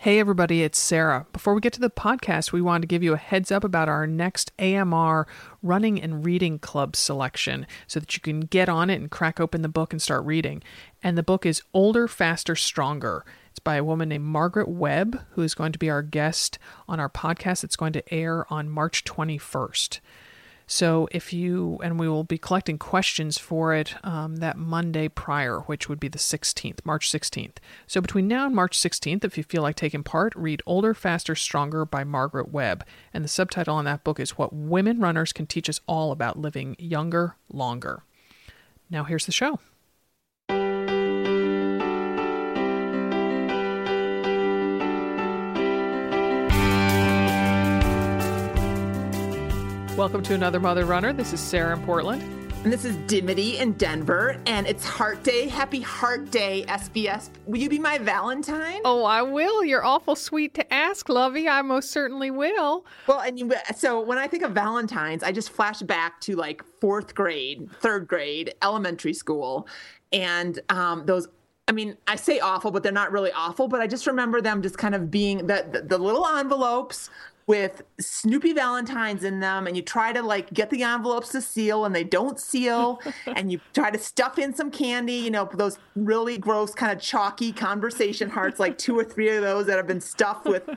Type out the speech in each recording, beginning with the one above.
Hey, everybody, it's Sarah. Before we get to the podcast, we wanted to give you a heads up about our next AMR running and reading club selection so that you can get on it and crack open the book and start reading. And the book is Older, Faster, Stronger. It's by a woman named Margaret Webb, who is going to be our guest on our podcast. It's going to air on March 21st. So if you, and we will be collecting questions for it um, that Monday prior, which would be the 16th, March 16th. So between now and March 16th, if you feel like taking part, read Older, Faster, Stronger by Margaret Webb. And the subtitle on that book is What Women Runners Can Teach Us All About Living Younger, Longer. Now here's the show. Welcome to another Mother Runner. This is Sarah in Portland. And this is Dimity in Denver. And it's Heart Day. Happy Heart Day, SBS. Will you be my Valentine? Oh, I will. You're awful sweet to ask, Lovey. I most certainly will. Well, and you, so when I think of Valentines, I just flash back to like fourth grade, third grade, elementary school. And um, those I mean, I say awful, but they're not really awful. But I just remember them just kind of being the, the, the little envelopes with Snoopy Valentines in them, and you try to like get the envelopes to seal, and they don't seal, and you try to stuff in some candy, you know, those really gross, kind of chalky conversation hearts, like two or three of those that have been stuffed with,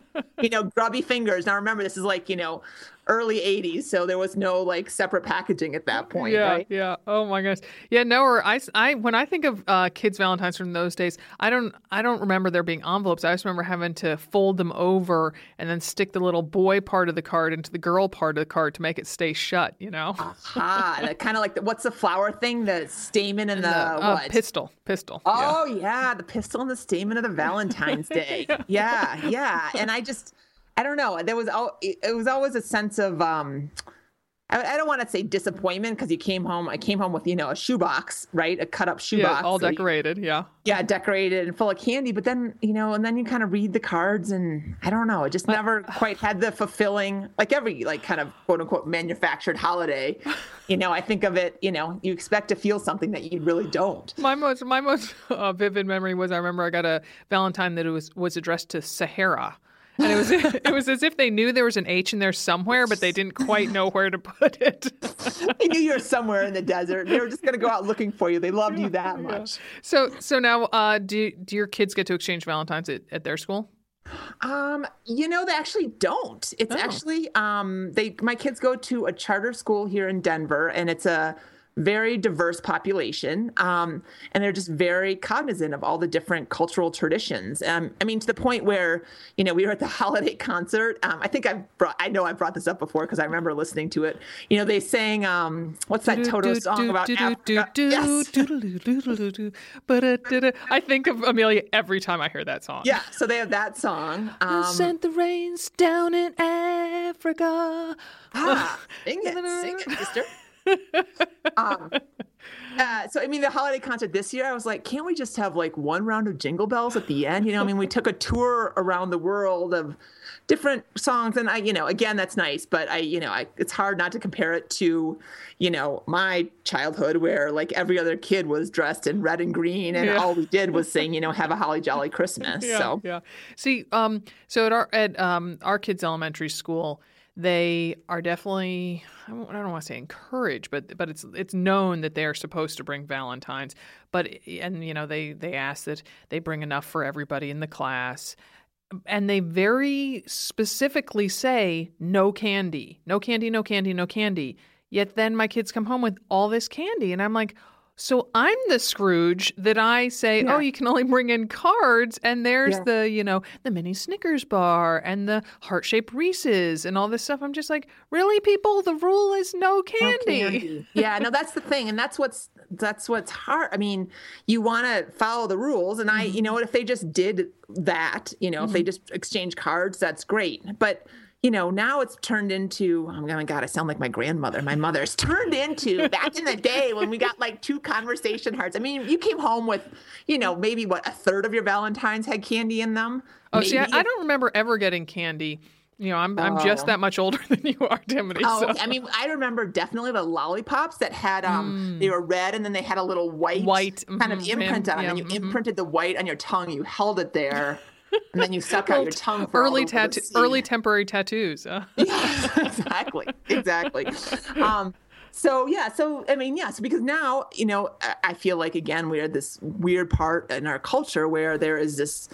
you know, grubby fingers. Now remember, this is like, you know, early 80s so there was no like separate packaging at that point yeah right? yeah. Oh my gosh. Yeah no or I, I when i think of uh, kids valentines from those days i don't i don't remember there being envelopes. I just remember having to fold them over and then stick the little boy part of the card into the girl part of the card to make it stay shut you know? Ah kind of like the, what's the flower thing? The stamen and, and the, the uh, pistil pistil oh yeah. yeah the pistil and the stamen of the valentine's day. Yeah yeah. And i just I don't know. There was all it was always a sense of um, I, don't want to say disappointment because you came home. I came home with you know a shoebox, right? A cut up shoebox, yeah, all decorated, yeah, yeah, decorated and full of candy. But then you know, and then you kind of read the cards, and I don't know. It just never quite had the fulfilling, like every like kind of quote unquote manufactured holiday. You know, I think of it. You know, you expect to feel something that you really don't. My most my most uh, vivid memory was I remember I got a Valentine that was was addressed to Sahara and it was it was as if they knew there was an H in there somewhere, but they didn't quite know where to put it. they knew you were somewhere in the desert. They were just going to go out looking for you. They loved you that much. Yeah. So so now, uh, do do your kids get to exchange Valentines at, at their school? Um, you know, they actually don't. It's oh. actually um, they my kids go to a charter school here in Denver, and it's a very diverse population, um, and they're just very cognizant of all the different cultural traditions. Um, I mean, to the point where you know we were at the holiday concert. Um, I think I've brought, I know I brought this up before because I remember listening to it. You know, they sang um, what's that Toto song about Africa? Yes. I think of Amelia every time I hear that song. Yeah, so they have that song. Um, sent the rains down in Africa. Ah, sing it, sing it, sister um, uh, so I mean, the holiday concert this year, I was like, can't we just have like one round of Jingle Bells at the end? You know, I mean, we took a tour around the world of different songs, and I, you know, again, that's nice, but I, you know, I, it's hard not to compare it to, you know, my childhood where like every other kid was dressed in red and green, and yeah. all we did was sing, you know, "Have a Holly Jolly Christmas." Yeah, so yeah. See, um, so at our at um our kids' elementary school they are definitely I don't, want to say encouraged, but but it's it's known that they are supposed to bring Valentines. But and you know they they ask that they bring enough for everybody in the class, and they very specifically say no candy, no candy, no candy, no candy. Yet then my kids come home with all this candy, and I'm like so I'm the Scrooge that I say, oh, yeah. oh, you can only bring in cards, and there's yeah. the, you know, the mini Snickers bar and the heart shaped Reese's and all this stuff. I'm just like, really, people? The rule is no candy. No candy. yeah, no, that's the thing, and that's what's that's what's hard. I mean, you want to follow the rules, and I, mm-hmm. you know, what if they just did that, you know, mm-hmm. if they mm-hmm. just exchange cards, that's great, but you know, now it's turned into, oh my God, I sound like my grandmother, my mother's turned into back in the day when we got like two conversation hearts. I mean, you came home with, you know, maybe what, a third of your Valentines had candy in them? Oh, maybe. see, I, I don't remember ever getting candy. You know, I'm I'm just oh. that much older than you are, Dimity. Oh, so. I mean, I remember definitely the lollipops that had um mm. they were red and then they had a little white white kind mm-hmm, of imprint on it. and you mm-hmm. imprinted the white on your tongue. You held it there. And then you suck out your tongue for early tattoo, early temporary tattoos. yeah, exactly, exactly. Um, so yeah, so I mean, yes, yeah, so because now you know, I feel like again we're this weird part in our culture where there is this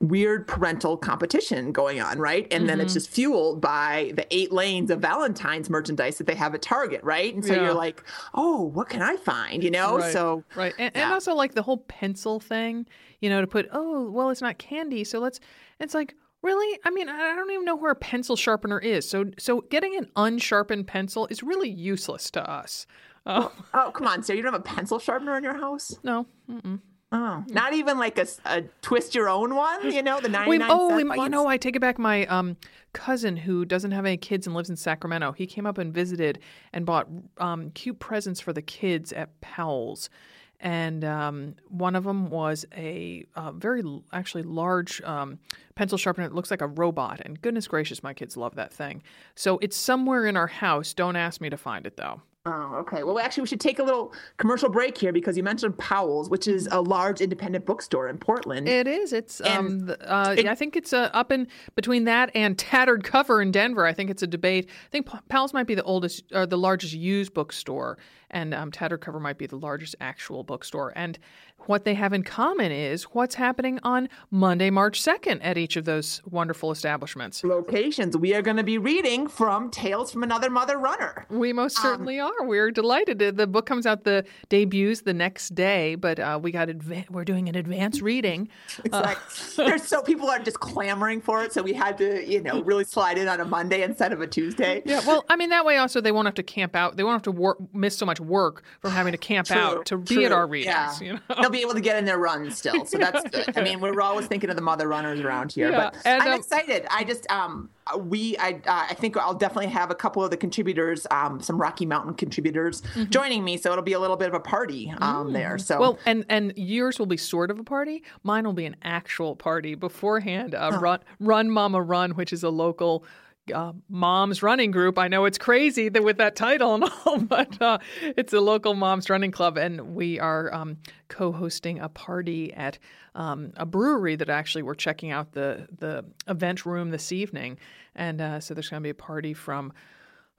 weird parental competition going on, right? And mm-hmm. then it's mm-hmm. just fueled by the eight lanes of Valentine's merchandise that they have at Target, right? And so yeah. you're like, oh, what can I find? You know? Right. So right, and, yeah. and, also like the whole pencil thing, you know, to put, oh, well, it's not candy, so let's. It's like. Really? I mean, I don't even know where a pencil sharpener is. So, so getting an unsharpened pencil is really useless to us. Oh, oh come on, so you don't have a pencil sharpener in your house? No. Mm-mm. Oh, not even like a, a, twist your own one, you know, the 99 Oh, we, you know, I take it back. My um, cousin who doesn't have any kids and lives in Sacramento, he came up and visited and bought um, cute presents for the kids at Powell's. And um, one of them was a uh, very actually large um, pencil sharpener. It looks like a robot. And goodness gracious, my kids love that thing. So it's somewhere in our house. Don't ask me to find it though. Oh, okay. Well, actually, we should take a little commercial break here because you mentioned Powell's, which is a large independent bookstore in Portland. It is. It's. Um, uh, it, yeah, I think it's uh, up in between that and Tattered Cover in Denver. I think it's a debate. I think Powell's might be the oldest or the largest used bookstore, and um, Tattered Cover might be the largest actual bookstore. And what they have in common is what's happening on Monday, March 2nd at each of those wonderful establishments. Locations. We are going to be reading from Tales from Another Mother Runner. We most um, certainly um, are. We're delighted. The book comes out, the debuts the next day, but uh, we got adva- we're doing an advanced reading. Exactly. Uh, so people are just clamoring for it. So we had to, you know, really slide in on a Monday instead of a Tuesday. Yeah. Well, I mean, that way also they won't have to camp out. They won't have to work, miss so much work from having to camp true, out to true. be at our readings. Yeah. You know? They'll be able to get in their run still. So that's good. I mean, we're always thinking of the mother runners around here. Yeah. But and, I'm um, excited. I just um we I uh, I think I'll definitely have a couple of the contributors, um, some Rocky Mountain contributors mm-hmm. joining me, so it'll be a little bit of a party um, mm. there. So well, and and yours will be sort of a party. Mine will be an actual party beforehand. Uh, Run Run Mama Run, which is a local uh, moms running group. I know it's crazy that with that title and all, but uh, it's a local moms running club, and we are um, co-hosting a party at um, a brewery that actually we're checking out the the event room this evening, and uh, so there's going to be a party from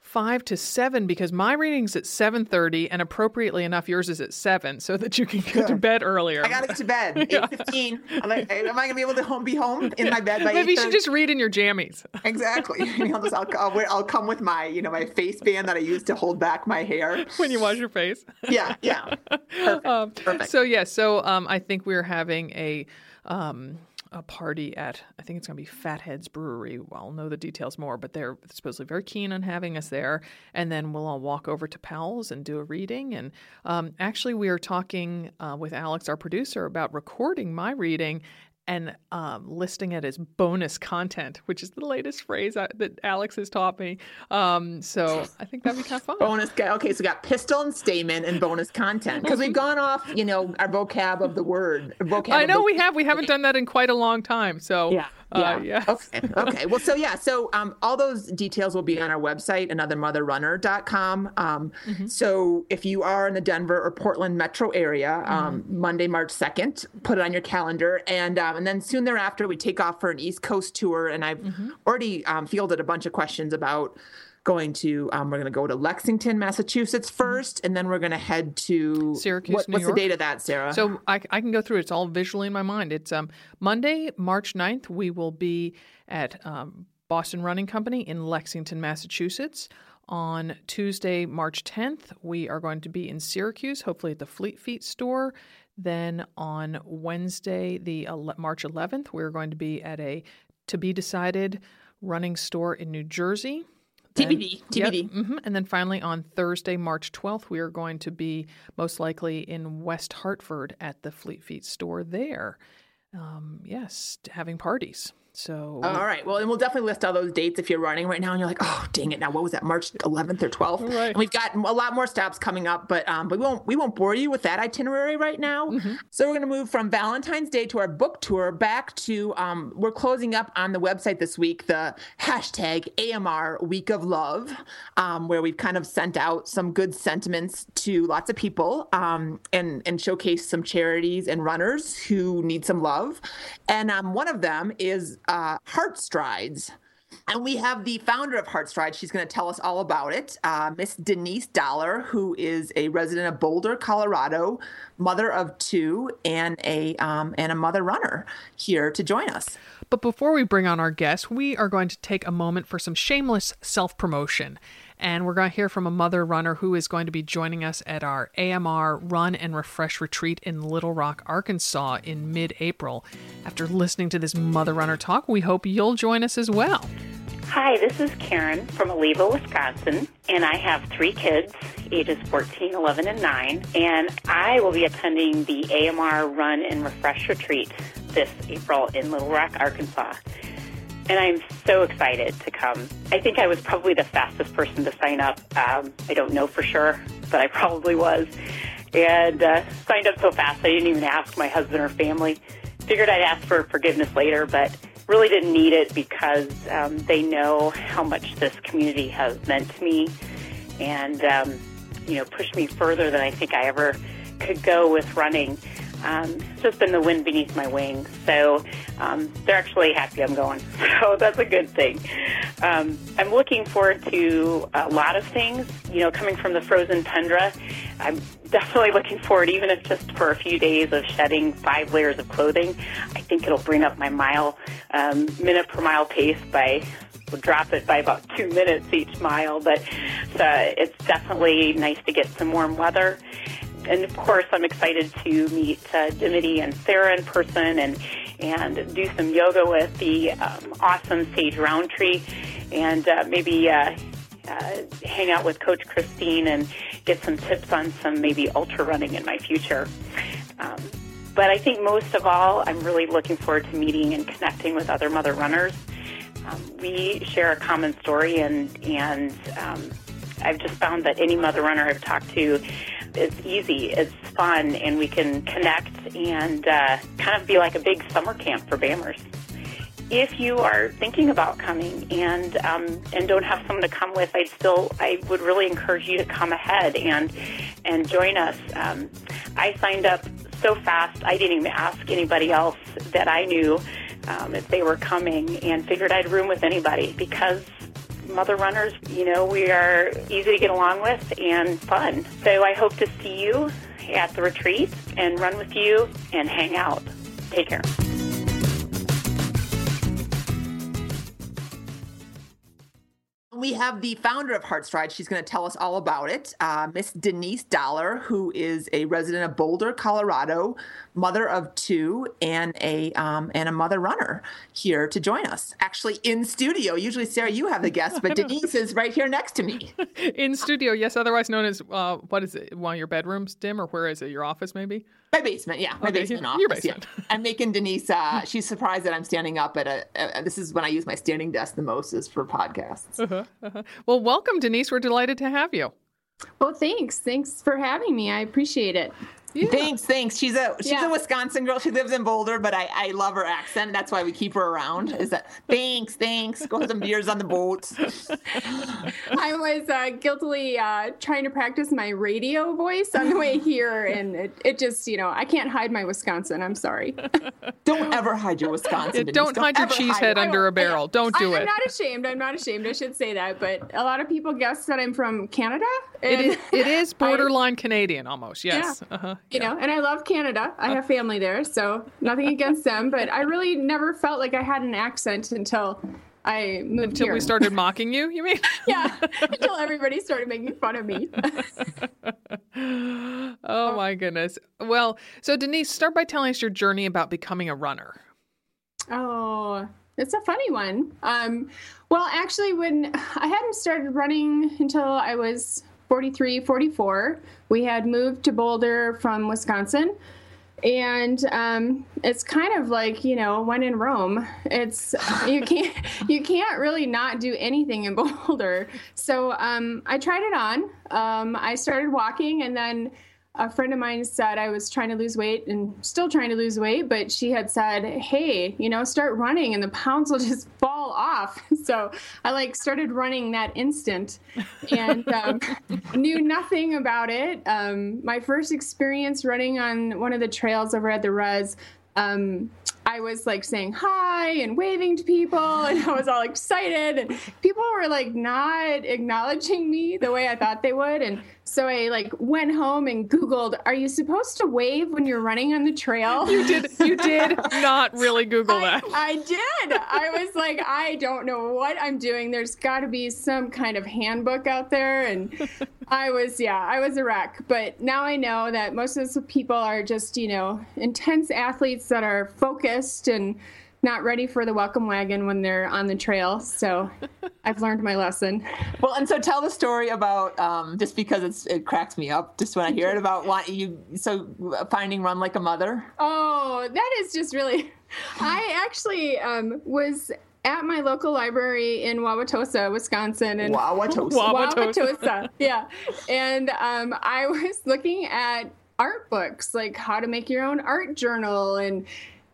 five to seven because my reading's at seven thirty, and appropriately enough, yours is at seven, so that you can go to bed earlier. I gotta get to bed. Eight fifteen. Am I, am I gonna be able to home, be home in my bed by Maybe you should just read in your jammies. Exactly. I'll, just, I'll, I'll, I'll, come with my you know my face band that I use to hold back my hair when you wash your face. yeah, yeah. Perfect. Um, Perfect. So yeah, so um, I think we're having a. Um, a party at I think it's going to be Fatheads Brewery. I'll know the details more, but they're supposedly very keen on having us there. And then we'll all walk over to Powell's and do a reading. And um, actually, we are talking uh, with Alex, our producer, about recording my reading and um, listing it as bonus content, which is the latest phrase I, that Alex has taught me. Um, so I think that'd be kind of fun. Bonus. Okay, so we got pistil and stamen and bonus content because we've gone off, you know, our vocab of the word. Vocab I know we have. We haven't done that in quite a long time. So yeah. Uh, yeah. Okay. Okay. Well, so yeah. So um, all those details will be on our website, anothermotherrunner.com. Um, mm-hmm. So if you are in the Denver or Portland metro area, um, mm-hmm. Monday, March 2nd, put it on your calendar. And um, and then soon thereafter, we take off for an East Coast tour. And I've mm-hmm. already um, fielded a bunch of questions about going to um, we're going to go to Lexington, Massachusetts 1st, and then we're going to head to Syracuse, what, what's York. the date of that, Sarah? So I, I can go through. It's all visually in my mind. It's um, Monday, March 9th. We will be at um, Boston Running Company in Lexington, Massachusetts. On Tuesday, March 10th, we are going to be in Syracuse, hopefully at the Fleet Feet store. Then on Wednesday, the March 11th, we're going to be at a to be decided running store in New Jersey. TBD. TBD. Yep, mm-hmm. And then finally on Thursday, March 12th, we are going to be most likely in West Hartford at the Fleet Feet store there. Um, yes, having parties. So all right, well, and we'll definitely list all those dates if you're running right now and you're like, oh, dang it! Now what was that, March 11th or 12th? Right. And we've got a lot more stops coming up, but um, but we won't we won't bore you with that itinerary right now. Mm-hmm. So we're gonna move from Valentine's Day to our book tour back to um, we're closing up on the website this week the hashtag AMR Week of Love, um, where we've kind of sent out some good sentiments to lots of people um, and and showcase some charities and runners who need some love, and um, one of them is uh, Heart Strides. And we have the founder of Heartstride. She's going to tell us all about it. Uh, Miss Denise Dollar, who is a resident of Boulder, Colorado, mother of two, and a um, and a mother runner here to join us. But before we bring on our guest, we are going to take a moment for some shameless self promotion. And we're going to hear from a mother runner who is going to be joining us at our AMR Run and Refresh retreat in Little Rock, Arkansas in mid April. After listening to this mother runner talk, we hope you'll join us as well. Hi, this is Karen from Oliva, Wisconsin, and I have three kids, ages 14, 11, and 9, and I will be attending the AMR Run and Refresh retreat this April in Little Rock, Arkansas and I'm so excited to come. I think I was probably the fastest person to sign up. Um, I don't know for sure, but I probably was. And uh, signed up so fast I didn't even ask my husband or family. Figured I'd ask for forgiveness later, but really didn't need it because um, they know how much this community has meant to me and, um, you know, pushed me further than I think I ever could go with running. Um, it's just been the wind beneath my wings. So um, they're actually happy I'm going. So that's a good thing. Um, I'm looking forward to a lot of things. You know, coming from the frozen tundra, I'm definitely looking forward, even if just for a few days of shedding five layers of clothing. I think it'll bring up my mile, um, minute per mile pace by we'll drop it by about two minutes each mile, but uh, it's definitely nice to get some warm weather and of course, I'm excited to meet uh, Dimity and Sarah in person and and do some yoga with the um, awesome Sage Rountree, and uh, maybe uh, uh, hang out with Coach Christine and get some tips on some maybe ultra running in my future. Um, but I think most of all, I'm really looking forward to meeting and connecting with other mother runners. Um, we share a common story, and and um, I've just found that any mother runner I've talked to it's easy, it's fun, and we can connect and uh, kind of be like a big summer camp for BAMRs. If you are thinking about coming and um, and don't have someone to come with, I'd still I would really encourage you to come ahead and and join us. Um, I signed up so fast I didn't even ask anybody else that I knew um, if they were coming, and figured I'd room with anybody because mother runners, you know, we are easy to get along with and fun. So I hope to see you at the retreat and run with you and hang out. Take care. We have the founder of Heartstride. She's going to tell us all about it. Uh, Miss Denise Dollar, who is a resident of Boulder, Colorado, mother of two, and a um, and a mother runner here to join us. Actually, in studio. Usually, Sarah, you have the guest, but Denise is right here next to me. in studio, yes. Otherwise known as uh, what is it? One of your bedrooms, Dim, or where is it? Your office, maybe? My basement, yeah, my okay, basement office. Your basement. Yeah. I'm making Denise. Uh, she's surprised that I'm standing up at a, a, This is when I use my standing desk the most, is for podcasts. Uh-huh, uh-huh. Well, welcome, Denise. We're delighted to have you. Well, thanks. Thanks for having me. I appreciate it. Yeah. Thanks, thanks. She's a she's yeah. a Wisconsin girl. She lives in Boulder, but I, I love her accent. That's why we keep her around. Is that thanks, thanks. Go have some beers on the boat. I was uh, guiltily uh, trying to practice my radio voice on the way here, and it, it just you know I can't hide my Wisconsin. I'm sorry. don't ever hide your Wisconsin. Yeah, don't, don't, hide your cheese head under a barrel. Don't do I, it. I'm not ashamed. I'm not ashamed. I should say that. But a lot of people guess that I'm from Canada. It is, it is borderline I, Canadian almost. Yes. Yeah. Uh-huh. You know, and I love Canada. I have family there, so nothing against them. But I really never felt like I had an accent until I moved until here. we started mocking you. You mean? yeah, until everybody started making fun of me. oh my goodness. Well, so Denise, start by telling us your journey about becoming a runner. Oh, it's a funny one. Um, well, actually, when I hadn't started running until I was 43, 44. We had moved to Boulder from Wisconsin. and um, it's kind of like you know when in Rome, it's you can't you can't really not do anything in Boulder. So um, I tried it on. Um, I started walking, and then a friend of mine said I was trying to lose weight and still trying to lose weight, but she had said, "Hey, you know, start running and the pounds will just fall off." So I like started running that instant and um, knew nothing about it. Um, my first experience running on one of the trails over at the Res. Um, I was like saying hi and waving to people, and I was all excited, and people were like not acknowledging me the way I thought they would, and so I like went home and Googled, are you supposed to wave when you're running on the trail? You did you did not really Google that. I, I did. I was like, I don't know what I'm doing. There's gotta be some kind of handbook out there. And I was, yeah, I was a wreck. But now I know that most of those people are just, you know, intense athletes that are focused and not ready for the welcome wagon when they're on the trail. So I've learned my lesson. Well, and so tell the story about um, just because it's it cracks me up just when I hear it about what you so finding run like a mother. Oh, that is just really. I actually um, was at my local library in Wauwatosa, Wisconsin, and Wauwatosa, Wauwatosa. Wauwatosa, yeah, and um, I was looking at art books like how to make your own art journal and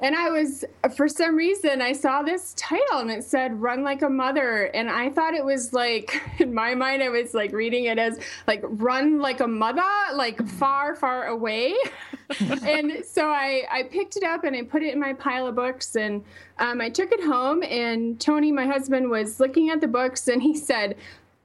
and I was, for some reason, I saw this title and it said Run Like a Mother. And I thought it was like, in my mind, I was like reading it as like Run Like a Mother, like far, far away. and so I, I picked it up and I put it in my pile of books and um, I took it home. And Tony, my husband, was looking at the books and he said,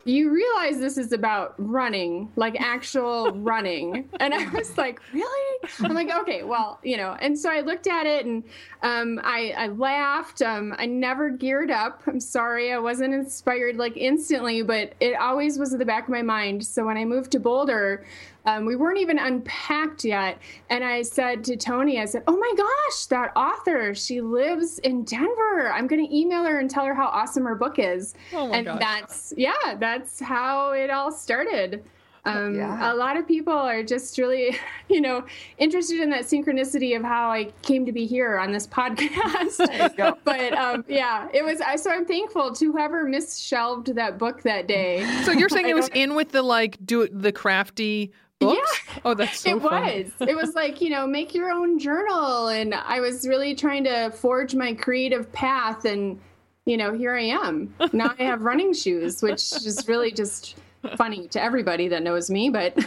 you realize this is about running, like actual running. And I was like, really? I'm like, okay, well, you know. And so I looked at it and um, I, I, laughed. Um, I never geared up. I'm sorry, I wasn't inspired like instantly, but it always was in the back of my mind. So when I moved to Boulder, um, we weren't even unpacked yet. And I said to Tony, I said, Oh my gosh, that author, she lives in Denver. I'm going to email her and tell her how awesome her book is. Oh and gosh. that's, yeah, that's how it all started. Um, Yeah. A lot of people are just really, you know, interested in that synchronicity of how I came to be here on this podcast. but um, yeah, it was. I So I'm thankful to whoever misshelved that book that day. So you're saying it was in with the like do it the crafty books? Yeah. Oh, that's so it funny. was. It was like, you know, make your own journal. And I was really trying to forge my creative path. And, you know, here I am. Now I have running shoes, which is really just funny to everybody that knows me. But.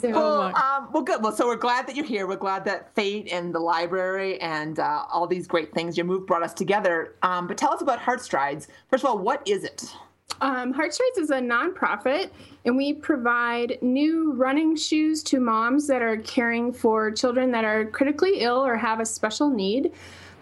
So- Well, um, well, good. Well, so we're glad that you're here. We're glad that Fate and the library and uh, all these great things your move brought us together. Um, but tell us about Heartstrides. First of all, what is it? Um, Heartstrides is a nonprofit, and we provide new running shoes to moms that are caring for children that are critically ill or have a special need.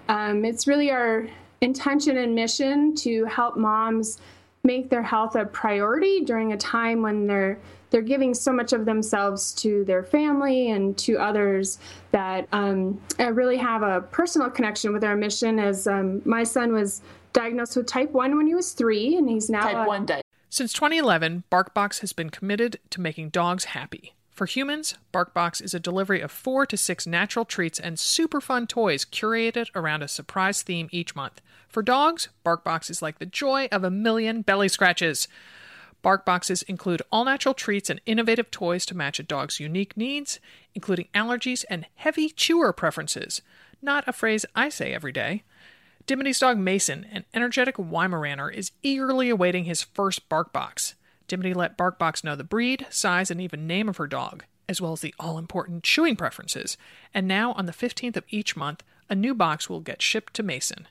Um, it's really our intention and mission to help moms make their health a priority during a time when they're they're giving so much of themselves to their family and to others that um, I really have a personal connection with our mission. As um, my son was diagnosed with type one when he was three, and he's now Type a- 1 diet. Since 2011, BarkBox has been committed to making dogs happy. For humans, BarkBox is a delivery of four to six natural treats and super fun toys curated around a surprise theme each month. For dogs, BarkBox is like the joy of a million belly scratches. Barkboxes include all natural treats and innovative toys to match a dog's unique needs, including allergies and heavy chewer preferences. Not a phrase I say every day. Dimity's dog Mason, an energetic Weimaraner, is eagerly awaiting his first bark box. Dimity let Barkbox know the breed, size, and even name of her dog, as well as the all important chewing preferences. And now, on the 15th of each month, a new box will get shipped to Mason.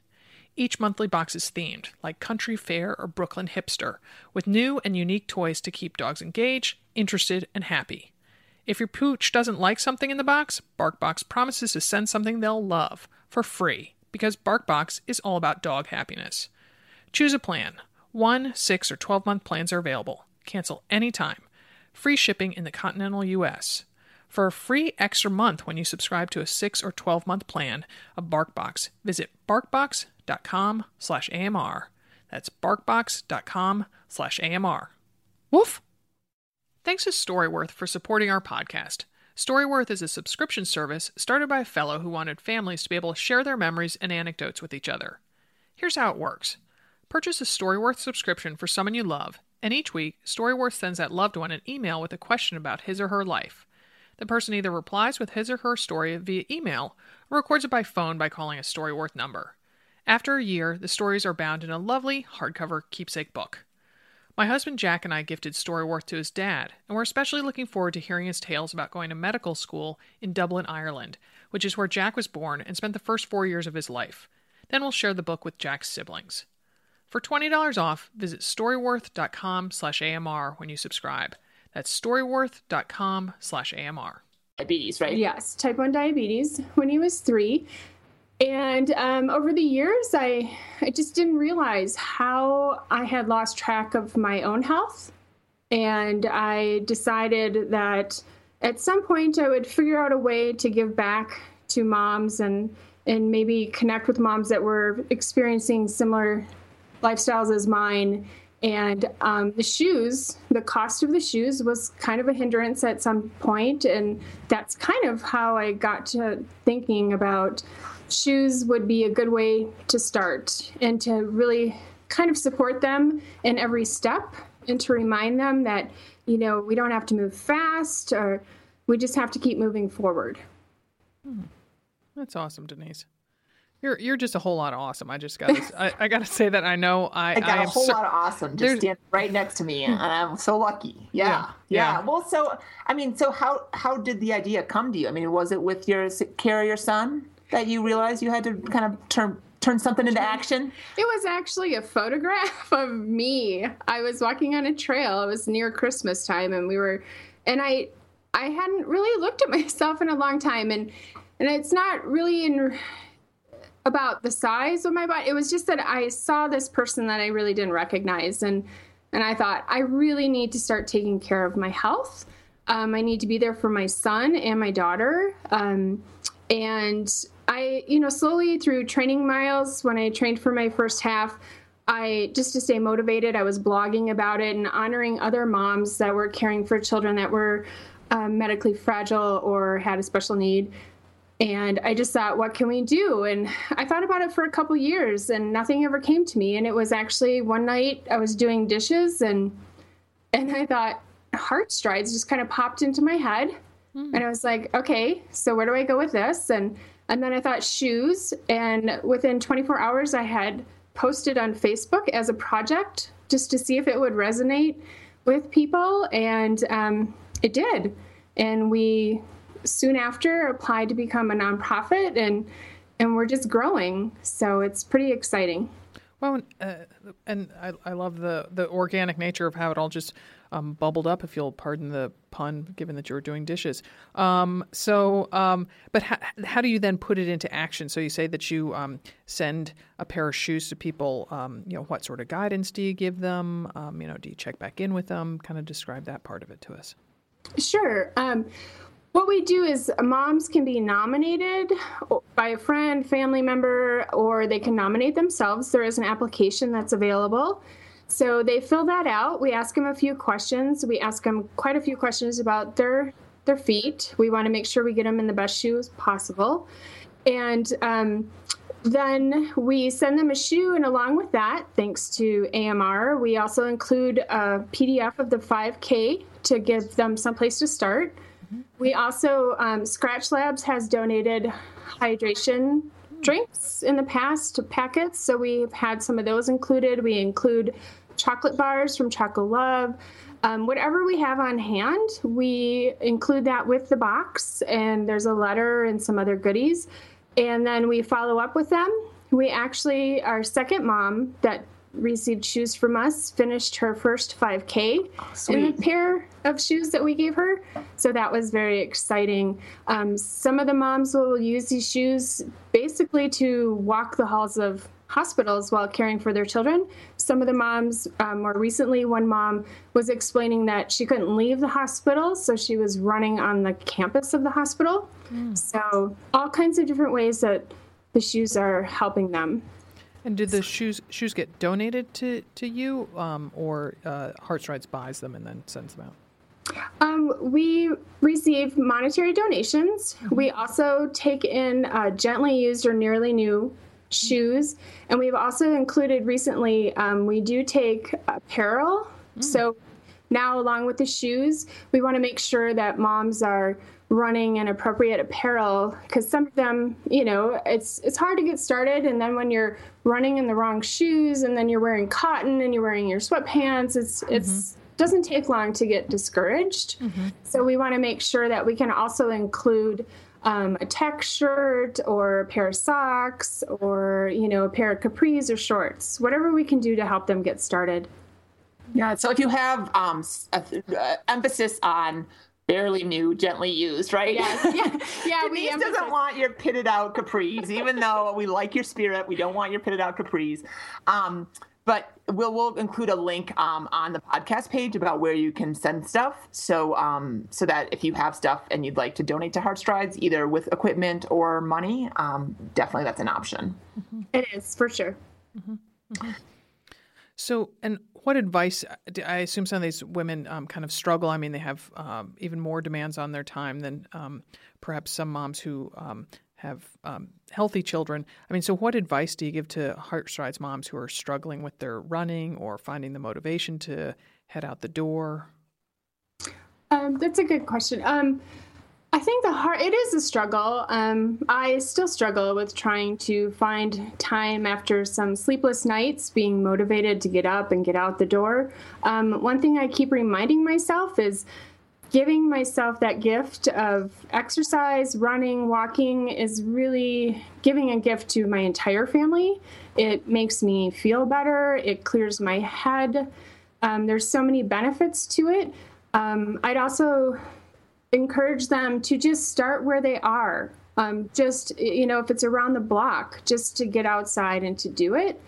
Each monthly box is themed, like Country Fair or Brooklyn Hipster, with new and unique toys to keep dogs engaged, interested, and happy. If your pooch doesn't like something in the box, BarkBox promises to send something they'll love for free because BarkBox is all about dog happiness. Choose a plan. One, six, or 12 month plans are available. Cancel anytime. Free shipping in the continental U.S. For a free extra month when you subscribe to a 6 or 12 month plan of BarkBox, visit barkbox.com slash AMR. That's barkbox.com slash AMR. Woof! Thanks to Storyworth for supporting our podcast. Storyworth is a subscription service started by a fellow who wanted families to be able to share their memories and anecdotes with each other. Here's how it works purchase a Storyworth subscription for someone you love, and each week, Storyworth sends that loved one an email with a question about his or her life. The person either replies with his or her story via email or records it by phone by calling a Storyworth number. After a year, the stories are bound in a lovely hardcover keepsake book. My husband Jack and I gifted Storyworth to his dad, and we're especially looking forward to hearing his tales about going to medical school in Dublin, Ireland, which is where Jack was born and spent the first four years of his life. Then we'll share the book with Jack's siblings. For $20 off, visit storyworth.com slash AMR when you subscribe. That's storyworth.com slash AMR. Diabetes, right? Yes, type 1 diabetes when he was three. And um, over the years, I, I just didn't realize how I had lost track of my own health. And I decided that at some point I would figure out a way to give back to moms and, and maybe connect with moms that were experiencing similar lifestyles as mine and um, the shoes, the cost of the shoes was kind of a hindrance at some point, and that's kind of how I got to thinking about shoes would be a good way to start and to really kind of support them in every step and to remind them that you know we don't have to move fast or we just have to keep moving forward. Hmm. That's awesome, Denise. You're you're just a whole lot of awesome. I just got I, I got to say that I know I I got I a whole so, lot of awesome just standing right next to me, and I'm so lucky. Yeah, Yeah, yeah, yeah. Well, so I mean, so how how did the idea come to you? I mean, was it with your care of your son that you realized you had to kind of turn turn something into action? It was actually a photograph of me. I was walking on a trail. It was near Christmas time, and we were, and I, I hadn't really looked at myself in a long time, and and it's not really in about the size of my body. It was just that I saw this person that I really didn't recognize, and and I thought I really need to start taking care of my health. Um, I need to be there for my son and my daughter. Um, and I, you know, slowly through training miles, when I trained for my first half, I just to stay motivated, I was blogging about it and honoring other moms that were caring for children that were um, medically fragile or had a special need. And I just thought, what can we do? And I thought about it for a couple years, and nothing ever came to me. And it was actually one night I was doing dishes, and and I thought heart strides just kind of popped into my head, and I was like, okay, so where do I go with this? And and then I thought shoes, and within 24 hours, I had posted on Facebook as a project just to see if it would resonate with people, and um, it did. And we soon after applied to become a nonprofit, and and we're just growing. So it's pretty exciting. Well, uh, and I, I love the the organic nature of how it all just um, bubbled up, if you'll pardon the pun, given that you were doing dishes. Um, so, um, but how, how do you then put it into action? So you say that you um, send a pair of shoes to people. Um, you know, what sort of guidance do you give them? Um, you know, do you check back in with them? Kind of describe that part of it to us. Sure. What we do is moms can be nominated by a friend, family member, or they can nominate themselves. There is an application that's available. So they fill that out. We ask them a few questions. We ask them quite a few questions about their their feet. We want to make sure we get them in the best shoes possible, and um, then we send them a shoe. And along with that, thanks to AMR, we also include a PDF of the 5K to give them someplace to start. We also, um, Skratch Labs has donated hydration drinks in the past packets, so we've had some of those included. We include chocolate bars from Chocolate Love. Um, whatever we have on hand, we include that with the box, and there's a letter and some other goodies. And then we follow up with them. We actually, our second mom that received shoes from us finished her first 5K in a pair of shoes that we gave her. So that was very exciting. Um, some of the moms will use these shoes basically to walk the halls of hospitals while caring for their children. Some of the moms, um, more recently, one mom was explaining that she couldn't leave the hospital, so she was running on the campus of the hospital. So, all kinds of different ways that the shoes are helping them. And did the shoes shoes get donated to to you, um, or uh, Heartstrides buys them and then sends them out? Um, we receive monetary donations. We also take in uh, gently used or nearly new shoes, and we've also included recently. Um, we do take apparel. So now, along with the shoes, we want to make sure that moms are running in appropriate apparel because some of them, you know, it's it's hard to get started, and then when you're running in the wrong shoes, and then you're wearing cotton and you're wearing your sweatpants, it's it's doesn't take long to get discouraged. So we want to make sure that we can also include um, a tech shirt or a pair of socks or you know a pair of capris or shorts, whatever we can do to help them get started. Yeah. So if you have um, s- a th- uh, emphasis on barely new, gently used, right? Yes. Yeah. Yeah. we Denise emphasize- doesn't want your pitted out capris, even though we like your spirit. We don't want your pitted out capris. Um, but we'll we'll include a link um, on the podcast page about where you can send stuff. So um, so that if you have stuff and you'd like to donate to Heart Strides, either with equipment or money, um, definitely that's an option. It is for sure. So, and what advice? I assume some of these women um, kind of struggle. I mean, they have um, even more demands on their time than um, perhaps some moms who um, have um, healthy children. I mean, so what advice do you give to Heart Strides moms who are struggling with their running or finding the motivation to head out the door? Um, that's a good question. I think the hard it is a struggle. Um, I still struggle with trying to find time after some sleepless nights, being motivated to get up and get out the door. Um, one thing I keep reminding myself is giving myself that gift of exercise, running, walking is really giving a gift to my entire family. It makes me feel better. It clears my head. Um, there's so many benefits to it. Um, I'd also encourage them to just start where they are. Um, just, you know, if it's around the block, just to get outside and to do it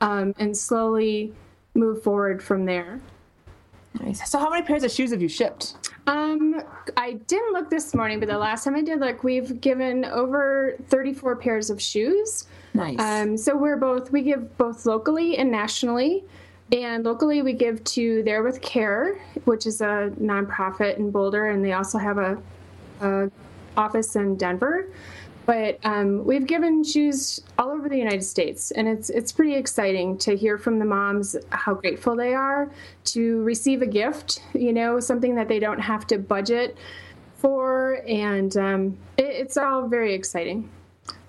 um, and slowly move forward from there. Nice. So how many pairs of shoes have you shipped? Um, I didn't look this morning, but the last time I did look, we've given over 34 pairs of shoes. Nice. Um, so we're both, we give both locally and nationally. And locally, we give to There With Care, which is a nonprofit in Boulder, and they also have a, a office in Denver. But um, we've given shoes all over the United States, and it's it's pretty exciting to hear from the moms how grateful they are to receive a gift. You know, something that they don't have to budget for, and um, it, it's all very exciting.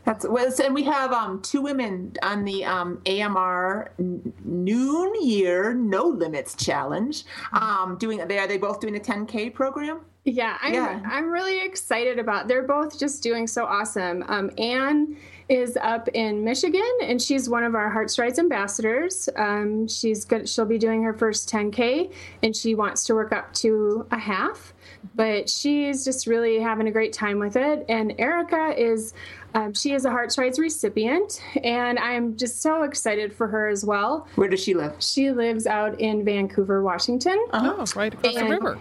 That's well, and we have um, two women on the um, AMR Noon Year No Limits Challenge. Um, doing they are they both doing a 10K program? Yeah, I'm, Yeah. I'm really excited about. They're both just doing so awesome. Um, Anne is up in Michigan, and she's one of our Heart Strides ambassadors. Um, she's good. She'll be doing her first 10k, and she wants to work up to a half. But she's just really having a great time with it. And Erica is, um, she is a Heart Strides recipient, and I'm just so excited for her as well. Where does she live? She lives out in Vancouver, Washington. Oh, right across the river.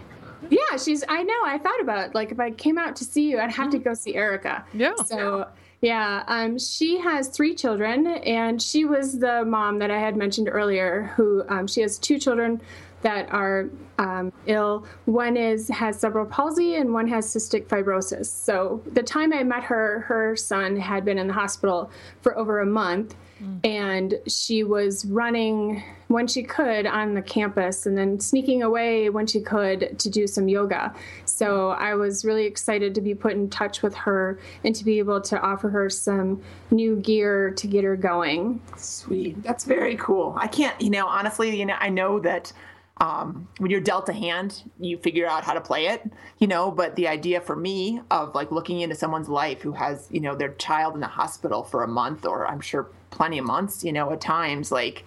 Yeah, she's. I know. I thought about like if I came out to see you, I'd have to go see Erica. Yeah. So yeah, um, she has three children, and she was the mom that I had mentioned earlier. Who um, she has two children that are um, ill. One is has cerebral palsy, and one has cystic fibrosis. So the time I met her, her son had been in the hospital for over a month and she was running when she could on the campus and then sneaking away when she could to do some yoga. So I was really excited to be put in touch with her and to be able to offer her some new gear to get her going. Sweet. That's very cool. I can't, you know, honestly, you know, I know that um, when you're dealt a hand, you figure out how to play it, you know, but the idea for me of like looking into someone's life who has, you know, their child in the hospital for a month or I'm sure plenty of months, you know, at times, like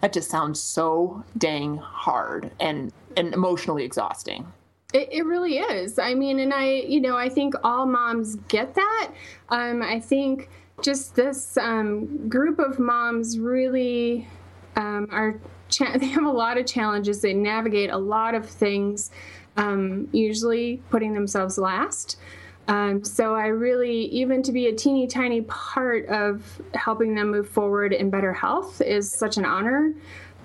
that just sounds so dang hard and, and emotionally exhausting. It, it really is. I mean, and I, you know, I think all moms get that. Um, I think just this um, group of moms really um, are, cha- they have a lot of challenges. They navigate a lot of things, um, usually putting themselves last. Um, so I really, even to be a teeny tiny part of helping them move forward in better health is such an honor.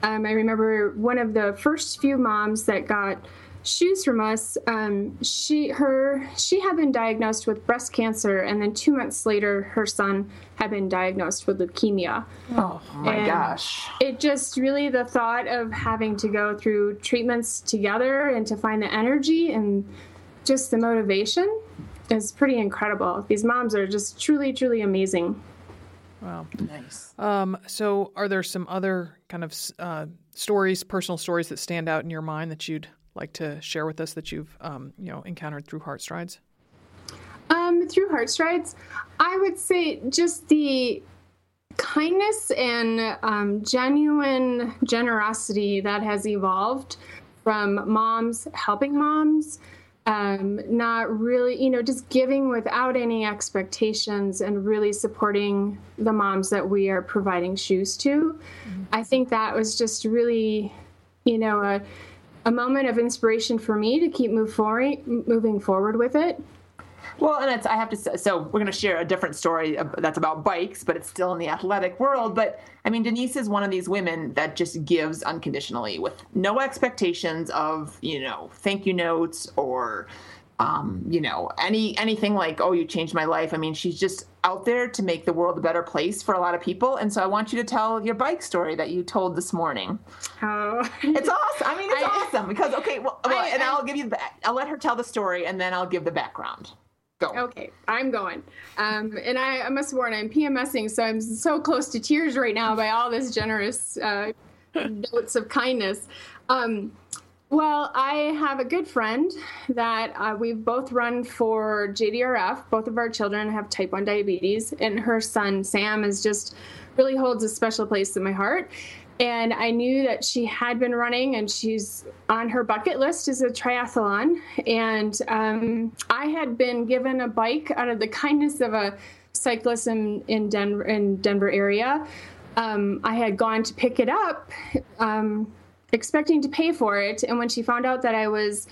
Um, I remember one of the first few moms that got shoes from us, um, she her she had been diagnosed with breast cancer, and then two months later, her son had been diagnosed with leukemia. Oh my And gosh. It just really the thought of having to go through treatments together and to find the energy and just the motivation is pretty incredible. These moms are just truly, truly amazing. Wow. Nice. Um, so, are there some other kind of uh, stories, personal stories that stand out in your mind that you'd like to share with us that you've um, you know encountered through Heart Strides? Um, through Heart Strides, I would say just the kindness and um, genuine generosity that has evolved from moms helping moms, um, not really, you know, just giving without any expectations and really supporting the moms that we are providing shoes to. I think that was just really, you know, a, a moment of inspiration for me to keep move forward, moving forward with it. Well, and it's I have to say, so we're going to share a different story that's about bikes, but it's still in the athletic world. But I mean, Denise is one of these women that just gives unconditionally with no expectations of, you know, thank you notes or, um, you know, any anything like, oh, you changed my life. I mean, she's just out there to make the world a better place for a lot of people. And so I want you to tell your bike story that you told this morning. How It's awesome. I mean, it's I- awesome because okay, well, well I- and I- I'll give you the, I'll let her tell the story and then I'll give the background. Go. Okay, I'm going. Um, and I, I must warn, I'm PMSing, so I'm so close to tears right now by all this generous uh, notes of kindness. Um, well, I have a good friend that uh, we've both run for JDRF. Both of our children have type 1 diabetes, and her son, Sam, is just really holds a special place in my heart. And I knew that she had been running, and she's on her bucket list is a triathlon. And um, I had been given a bike out of the kindness of a cyclist in, in Denver in Denver area. Um, I had gone to pick it up, um, expecting to pay for it, and when she found out that I was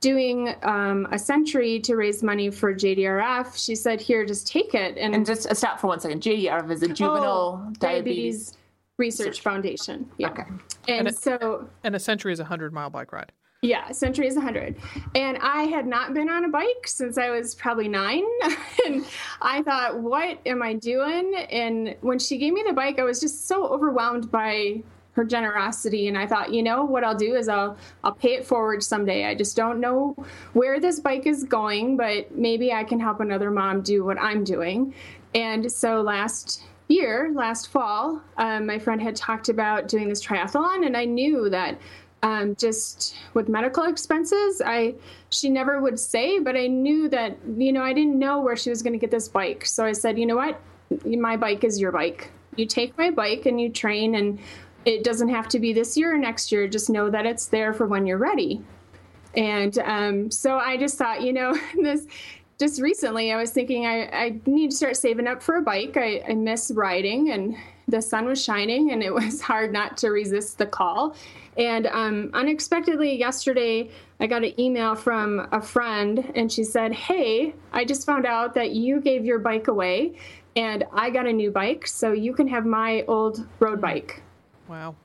doing um, a century to raise money for JDRF, she said, "Here, just take it." And just uh, stop for one second. JDRF is a juvenile Oh, diabetes. Research Foundation. Yeah. Okay. And, And it- so, And a century is a hundred mile bike ride. yeah, Century is 100. And I had not been on a bike since I was probably nine. and I thought, what am I doing? And when she gave me the bike, I was just so overwhelmed by her generosity and I thought, you know, what I'll do is I'll I'll pay it forward someday. I just don't know where this bike is going, but maybe I can help another mom do what I'm doing. And so last year, last fall, um, my friend had talked about doing this triathlon, and I knew that um, just with medical expenses, I she never would say, but I knew that you know I didn't know where she was going to get this bike. So I said, you know what, my bike is your bike. You take my bike and you train, and it doesn't have to be this year or next year. Just know that it's there for when you're ready. And um, so I just thought, you know, this just recently I was thinking I, I need to start saving up for a bike. I, I miss riding and the sun was shining and it was hard not to resist the call. And um, unexpectedly yesterday, I got an email from a friend and she said, Hey, I just found out that you gave your bike away and I got a new bike, so you can have my old road bike. Wow.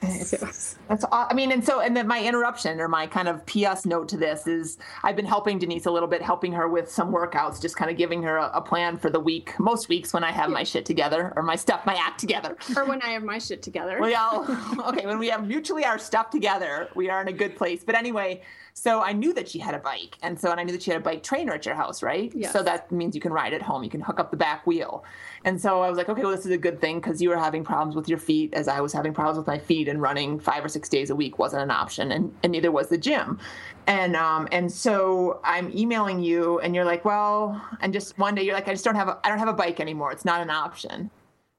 That's aw- I mean, and so, and then my interruption or my kind of PS note to this is I've been helping Denise a little bit, helping her with some workouts, just kind of giving her a, a plan for the week. Most weeks when I have my shit together or my stuff, my act together. Or when I have my shit together. We all okay. When we have mutually our stuff together, we are in a good place. But anyway, so I knew that she had a bike, and so and I knew that she had a bike trainer at your house, right? Yes. So that means you can ride at home. You can hook up the back wheel, and so I was like, okay, well, this is a good thing because you were having problems with your feet, as I was having problems with my feet, and running five or six days a week wasn't an option, and, and neither was the gym, and um and so I'm emailing you, and you're like, well, and just one day you're like, I just don't have a I don't have a bike anymore. It's not an option,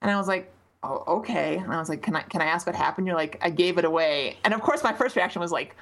and I was like, oh, okay. And I was like, can I can I ask what happened? You're like, I gave it away. And of course, my first reaction was like,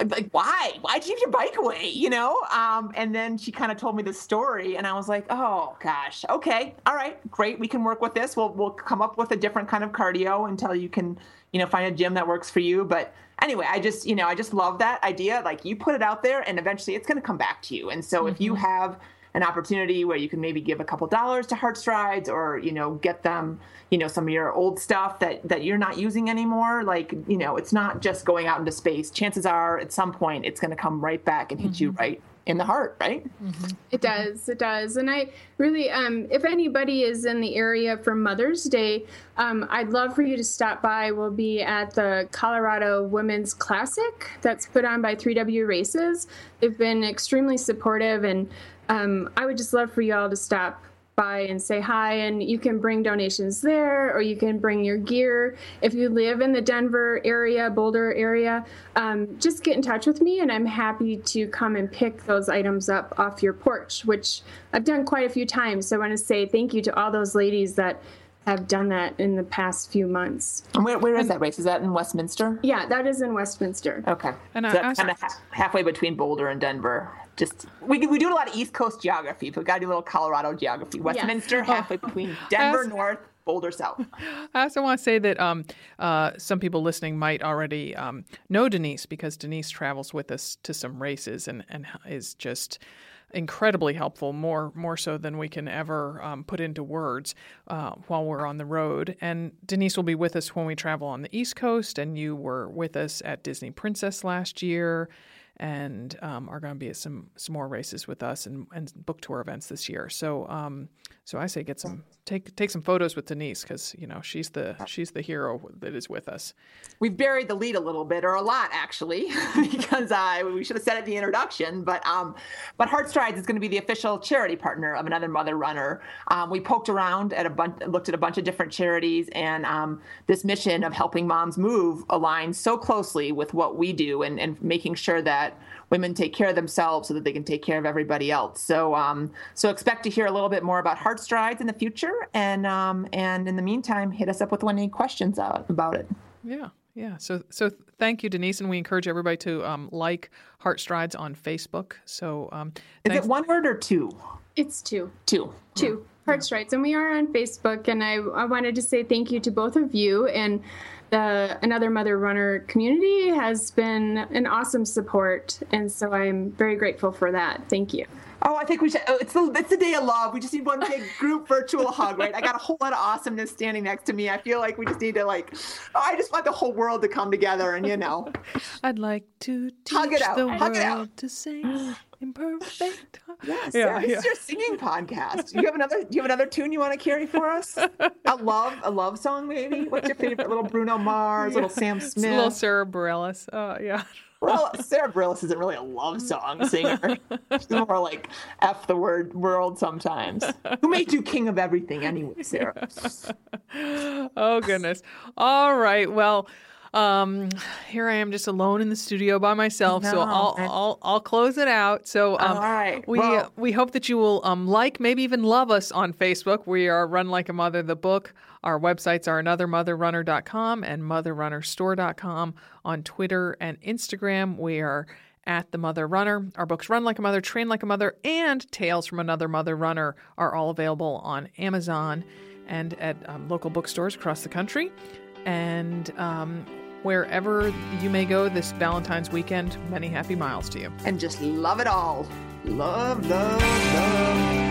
like, like, why? Why'd you give your bike away? You know? Um, and then she kind of told me the story, and I was like, oh gosh, okay, all right, great. We can work with this. We'll we'll come up with a different kind of cardio until you can, you know, find a gym that works for you. But anyway, I just, you know, I just love that idea. Like you put it out there, and eventually it's going to come back to you. And so if you have an opportunity where you can maybe give a couple dollars to Heart Strides or, you know, get them, you know, some of your old stuff that, that you're not using anymore. Like, you know, it's not just going out into space. Chances are at some point it's going to come right back and hit mm-hmm. you right in the heart, right? Mm-hmm. It does. It does. And I really, um, if anybody is in the area for Mother's Day, um, I'd love for you to stop by. We'll be at the Colorado Women's Classic that's put on by 3W Races. They've been extremely supportive, and um, I would just love for you all to stop by and say hi and you can bring donations there or you can bring your gear if you live in the denver area boulder area um, just get in touch with me and i'm happy to come and pick those items up off your porch which i've done quite a few times so i want to say thank you to all those ladies that have done that in the past few months. And where, where is that race? Is that in Westminster? Yeah, that is in Westminster. Okay. And so that's kind of ha- halfway between Boulder and Denver. Just we, we do a lot of East Coast geography, but we got to do a little Colorado geography. Westminster, yes. halfway between Denver North, Boulder South. I also want to say that um, uh, some people listening might already um, know Denise because Denise travels with us to some races and, and is just incredibly helpful, more more so than we can ever um, put into words uh, while we're on the road. And Denise will be with us when we travel on the East Coast, and you were with us at Disney Princess last year and um, are going to be at some some more races with us and, and book tour events this year. So um, so I say get some take take some photos with Denise because you know she's the she's the hero that is with us. We've buried the lead a little bit or a lot actually because uh, we should have said it in the introduction. But um, but Heart Strides is going to be the official charity partner of another mother runner. Um, we poked around at a bunch, looked at a bunch of different charities, and um, this mission of helping moms move aligns so closely with what we do and, and making sure that women take care of themselves so that they can take care of everybody else. So um, so expect to hear a little bit more about Heart Strides in the future, and um, and in the meantime, hit us up with any questions about it. Yeah. Yeah. So so thank you, Denise, and we encourage everybody to um, like Heart Strides on Facebook. So um, is it one word or two? It's two. Two. Two. Heart Strides, and we are on Facebook. And I, I wanted to say thank you to both of you and the another mother runner community has been an awesome support and so i'm very grateful for that. Thank you oh i think we should oh, it's the it's the day of love we just need one big group virtual hug right i got a whole lot of awesomeness standing next to me i feel like we just need to like oh, i just want the whole world to come together and you know i'd like to teach hug it out. the hug world it out. to sing imperfect. Yes, yeah, yeah. This is your singing podcast. Do you have another? You have another tune you want to carry for us? a love, a love song, maybe. What's your favorite? Little Bruno Mars, yeah. little Sam Smith, a little Sara Bareilles. Uh, yeah. Well, Sara Bareilles isn't really a love song singer. She's more like "f the word world" sometimes. Who made you king of everything anyway, Sara? oh goodness. All right. Well um, here I am just alone in the studio by myself. No, so I'll, I'll I'll close it out. So um, all right, we well, we hope that you will um, like, maybe even love us on Facebook. We are Run Like a Mother, the book. Our websites are anothermotherrunner.com and motherrunnerstore.com. On Twitter and Instagram, we are at the Mother Runner. Our books Run Like a Mother, Train Like a Mother, and Tales from Another Mother Runner are all available on Amazon and at um, local bookstores across the country. And um, wherever you may go this Valentine's weekend, many happy miles to you. And just love it all. Love, love, love.